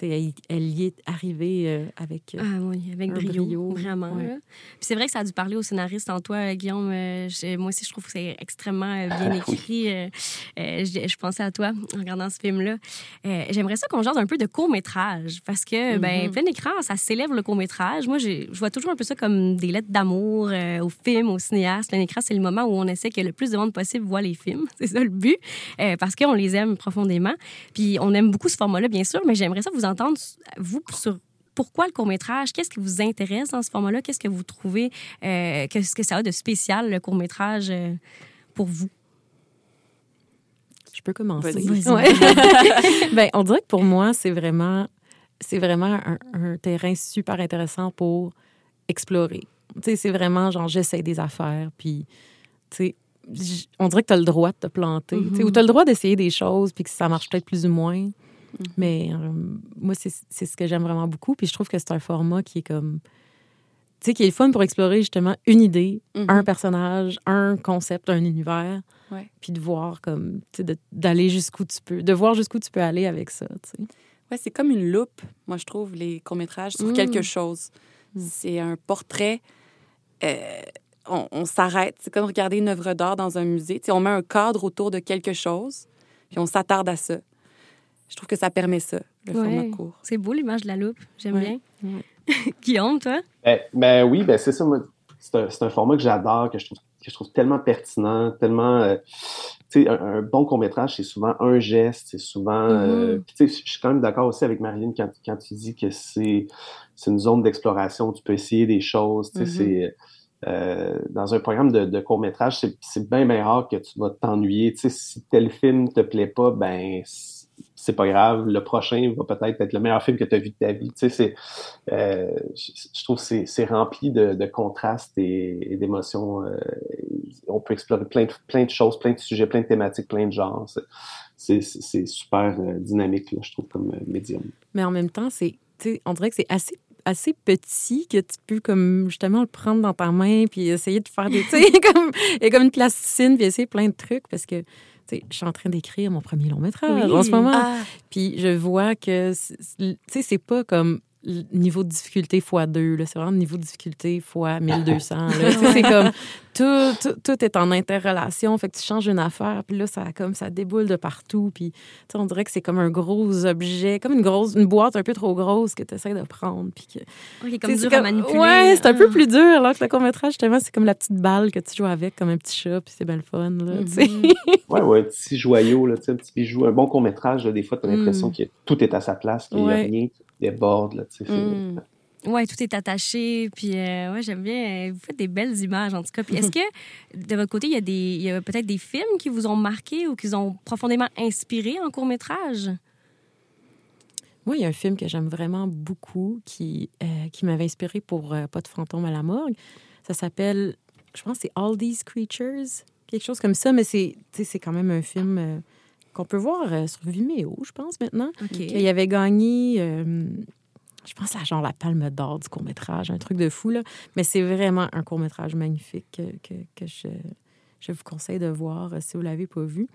elle, elle y est arrivée euh, avec... euh, Ah oui, avec brio, brio, vraiment. ouais. c'est vrai que ça a dû parler au scénariste en toi, euh, Guillaume. Moi aussi, je trouve que c'est extrêmement bien écrit. Euh, euh, je, je pensais à toi en regardant ce film-là. J'aimerais ça qu'on jase un peu de court-métrage parce que, ben, Mhm. plein écran, ça s'élève le court-métrage. Moi, je vois toujours un peu ça comme des lettres d'amour euh, au film, au cinéaste. Plein écran, c'est le moment où on essaie que le plus de monde possible voit les films. <laughs> C'est ça le but, euh, parce qu'on les aime profondément. Puis on aime beaucoup ce format-là, bien sûr, mais j'aimerais ça vous entendre, vous, sur pourquoi le court-métrage? Qu'est-ce qui vous intéresse dans ce format-là? Qu'est-ce que vous trouvez, euh, qu'est-ce que ça a de spécial, le court-métrage, euh, pour vous? Je peux commencer. Ouais. <laughs> ben, on dirait que pour moi, c'est vraiment, c'est vraiment un, un terrain super intéressant pour explorer. Tu sais, c'est vraiment genre, j'essaie des affaires, puis, tu sais, j- on dirait que tu as le droit de te planter, tu sais, Mhm. ou tu as le droit d'essayer des choses, puis que ça marche peut-être plus ou moins. Mais euh, moi, c'est ce que j'aime vraiment beaucoup, puis je trouve que c'est un format qui est comme, tu sais, qui est le fun pour explorer justement une idée, Mhm. un personnage, un concept, un univers Ouais. puis de voir comme tu sais, d'aller jusqu'où tu peux de voir jusqu'où tu peux aller avec ça tu sais. Ouais, c'est comme une loupe, moi, je trouve, les courts-métrages sur Mm. quelque chose. Mm. C'est un portrait. euh, on on s'arrête. C'est comme regarder une œuvre d'art dans un musée. Tu sais, on met un cadre autour de quelque chose, puis on s'attarde à ça. Je trouve que ça permet ça, le Ouais. format court. C'est beau l'image de la loupe, j'aime Ouais. bien. Ouais. <laughs> Guillaume, toi? Ben, ben oui, ben c'est ça. moi, C'est un, c'est un format que j'adore, que je trouve que je trouve tellement pertinent, tellement. euh, tu sais, un, un bon court-métrage, c'est souvent un geste, c'est souvent. euh, Mhm. tu sais, je suis quand même d'accord aussi avec Marilyn quand, quand tu dis que c'est c'est une zone d'exploration où tu peux essayer des choses. Tu sais, Mhm. c'est. euh, dans un programme de, de court-métrage, c'est bien, bien rare que tu vas t'ennuyer. Tu sais, si tel film te plaît pas, ben c'est pas grave. Le prochain va peut-être être le meilleur film que tu as vu de ta vie. Tu sais, euh, je, trouve que c'est rempli de, de contrastes et, d'émotions. euh, on peut explorer plein de, plein de choses, plein de sujets, plein de thématiques, plein de genres. C'est- super euh, dynamique, là, je trouve, comme médium. mais en même temps c'est on dirait que c'est assez assez petit que tu peux comme justement le prendre dans ta main puis essayer de faire des <laughs> comme et comme une plasticine puis essayer plein de trucs parce que je suis en train d'écrire mon premier long métrage Oui. en ce moment Ah, Puis je vois que, tu sais, c'est pas comme niveau de difficulté fois 2. C'est vraiment le niveau de difficulté fois <laughs> 1200. c'est comme tout, tout, tout, est en interrelation. Fait que tu changes une affaire, puis là, ça, comme, ça déboule de partout. Puis on dirait que c'est comme un gros objet, comme une grosse une boîte un peu trop grosse que tu essaies de prendre. Puis que, comme dur à manipuler. Ouais, c'est un peu plus dur. Alors que le court-métrage, justement, c'est comme la petite balle que tu joues avec, comme un petit chat, puis c'est bien le fun. Là, mm-hmm. <laughs> ouais, ouais, un petit joyau, là, un petit bijou. Un bon court-métrage, des fois, tu as l'impression mm. que tout est à sa place, qu'il n'y a rien déborde. Là, mm. Oui, tout est attaché. Puis, euh, ouais, j'aime bien. Euh, vous faites des belles images, en tout cas. Puis, est-ce que, <laughs> de votre côté, il y a, des, il y a peut-être des films qui vous ont marqué ou qui vous ont profondément inspiré en court-métrage? Moi, il y a un film que j'aime vraiment beaucoup qui, euh, qui m'avait inspiré pour Pas de fantôme à la morgue. Ça s'appelle, je pense, c'est All These Creatures, quelque chose comme ça, mais c'est quand même un film qu'on peut voir euh, sur Vimeo, je pense, maintenant. Il avait gagné, euh, je pense, la, genre la palme d'or du court-métrage, un truc de fou, là. Mais c'est vraiment un court-métrage magnifique que, que, je, je, vous conseille de voir euh, si vous ne l'avez pas vu.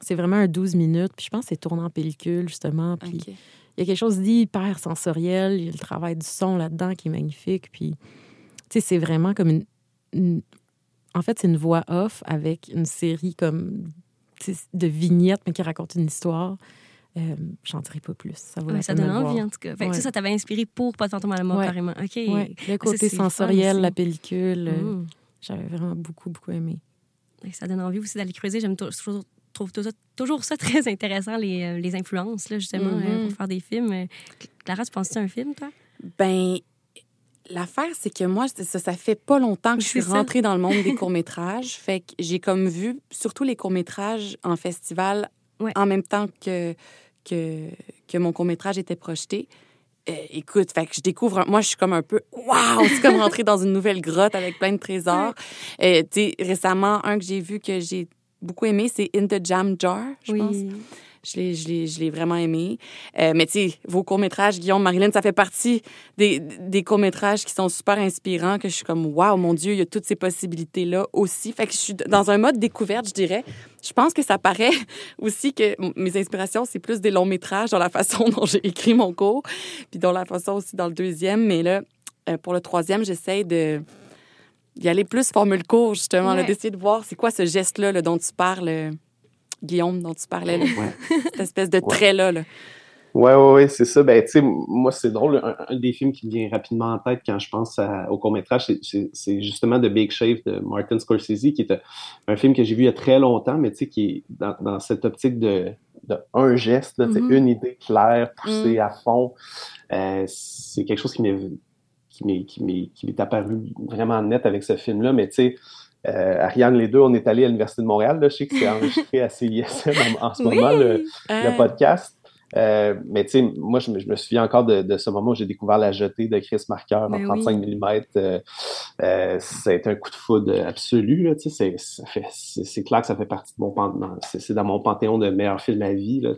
C'est vraiment un 12 minutes, puis je pense que c'est tourné en pellicule, justement. Puis il y a quelque chose d'hyper sensoriel. Il y a le travail du son là-dedans qui est magnifique. Puis, tu sais, c'est vraiment comme une en fait, c'est une voix off avec une série comme de vignettes, mais qui racontent une histoire. Euh, J'en dirai pas plus. Ça, ça donne envie, en tout cas. Ça, ça t'avait inspiré pour Pas de fantôme à la mort, carrément. OK. Le côté sensoriel, la pellicule, euh, mm. j'avais vraiment beaucoup, beaucoup aimé. Ça donne envie aussi d'aller creuser. J'aime toujours, trouve toujours ça très <laughs> intéressant, les, euh, les influences, là, justement, mm-hmm. pour faire des films. Clara, tu penses à un film, toi? Ben, L'affaire, c'est que moi, ça, ça fait pas longtemps que je suis rentrée dans le monde des <laughs> courts-métrages. fait que j'ai comme vu surtout les courts-métrages en festival en même temps que, que, que mon court-métrage était projeté. Euh, écoute, fait que je découvre, moi, je suis comme un peu, waouh, c'est comme <laughs> rentrer dans une nouvelle grotte avec plein de trésors. Euh, récemment, un que j'ai vu que j'ai beaucoup aimé, c'est In the Jam Jar, je oui. pense. Je l'ai vraiment aimé. Euh, mais tu sais, vos courts-métrages, Guillaume, Marilyn, ça fait partie des, des courts-métrages qui sont super inspirants, que je suis comme, waouh, mon Dieu, il y a toutes ces possibilités-là aussi. Fait que je suis dans un mode découverte, je dirais. Je pense que ça paraît <laughs> aussi que mes inspirations, c'est plus des longs-métrages dans la façon <laughs> dont j'ai écrit mon cours, puis dans la façon aussi dans le deuxième. Mais là, euh, pour le troisième, j'essaie de d'y aller plus formule court, justement, d'essayer de voir c'est quoi ce geste-là là, dont tu parles euh, Guillaume, dont tu parlais, <laughs> cette espèce de trait-là. Là. Ouais, ouais, ouais, c'est ça. Ben, tu sais, moi, c'est drôle. Un, des films qui me vient rapidement en tête quand je pense au court-métrage, c'est justement The Big Shave de Martin Scorsese, qui est un, film que j'ai vu il y a très longtemps, mais tu sais, qui est dans, cette optique de, un geste, mm-hmm. une idée claire, poussée mm. à fond. Euh, c'est quelque chose qui m'est qui m'est apparu vraiment net avec ce film-là, mais tu sais, euh, Ariane, les deux, on est allés à l'Université de Montréal. Là. Je sais que c'est enregistré à CISM en, ce moment, le, podcast. Euh, mais tu sais, moi, je me, souviens encore de, ce moment où j'ai découvert la jetée de Chris Marker en 35 ben mm. Euh, euh, ça a été un coup de foudre absolu. C'est clair que ça fait partie de mon c'est dans mon panthéon de meilleurs films de la vie. Là,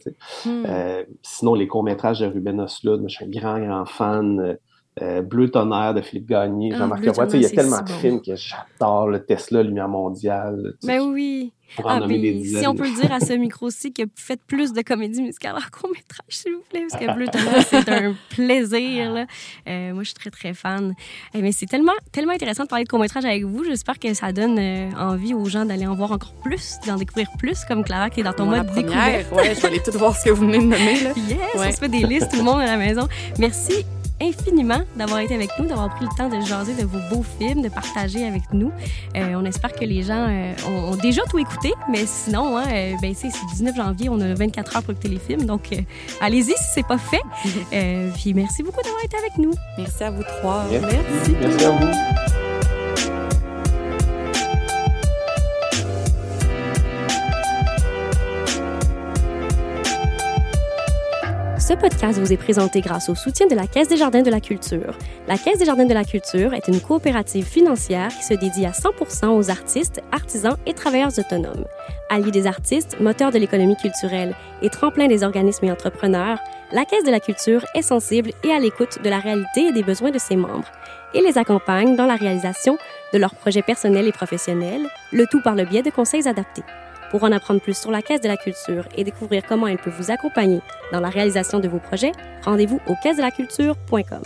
mm. euh, sinon, les courts-métrages de Ruben moi, je suis un grand, grand fan. Euh, Bleu tonnerre de Philippe Gagné, ah, Jean-Marc Leroy. Il y a tellement de films que j'adore. Le Tesla, Lumière mondiale. Mais ben oui. Ah, si on peut le dire à ce <laughs> micro-ci, que faites plus de comédie musicale en court-métrage, s'il vous plaît, parce que Bleu <laughs> tonnerre, c'est un plaisir. Là. Euh, moi, je suis très, très fan. Eh, mais c'est tellement, tellement intéressant de parler de court-métrage avec vous. J'espère que ça donne euh, envie aux gens d'aller en voir encore plus, d'en découvrir plus, comme Clara qui est dans ton mode découverte. Oui, je vais aller tout voir ce que vous venez de nommer. Là. <laughs> Yes, on se fait des listes, tout le monde à la maison. Merci infiniment d'avoir été avec nous, d'avoir pris le temps de jaser de vos beaux films, de partager avec nous. Euh, on espère que les gens euh, ont, déjà tout écouté, mais sinon, hein, euh, ben, c'est 19 janvier, on a 24 heures pour écouter les films, donc allez-y si c'est pas fait. <laughs> puis merci beaucoup d'avoir été avec nous. Merci à vous trois. Merci. Merci à vous. Ce podcast vous est présenté grâce au soutien de la Caisse des Jardins de la Culture. La Caisse des Jardins de la Culture est une coopérative financière qui se dédie à 100 aux artistes, artisans et travailleurs autonomes. Alliés des artistes, moteur de l'économie culturelle et tremplin des organismes et entrepreneurs, la Caisse de la Culture est sensible et à l'écoute de la réalité et des besoins de ses membres et les accompagne dans la réalisation de leurs projets personnels et professionnels, le tout par le biais de conseils adaptés. Pour en apprendre plus sur la Caisse de la Culture et découvrir comment elle peut vous accompagner dans la réalisation de vos projets, rendez-vous au caisse de la culture.com.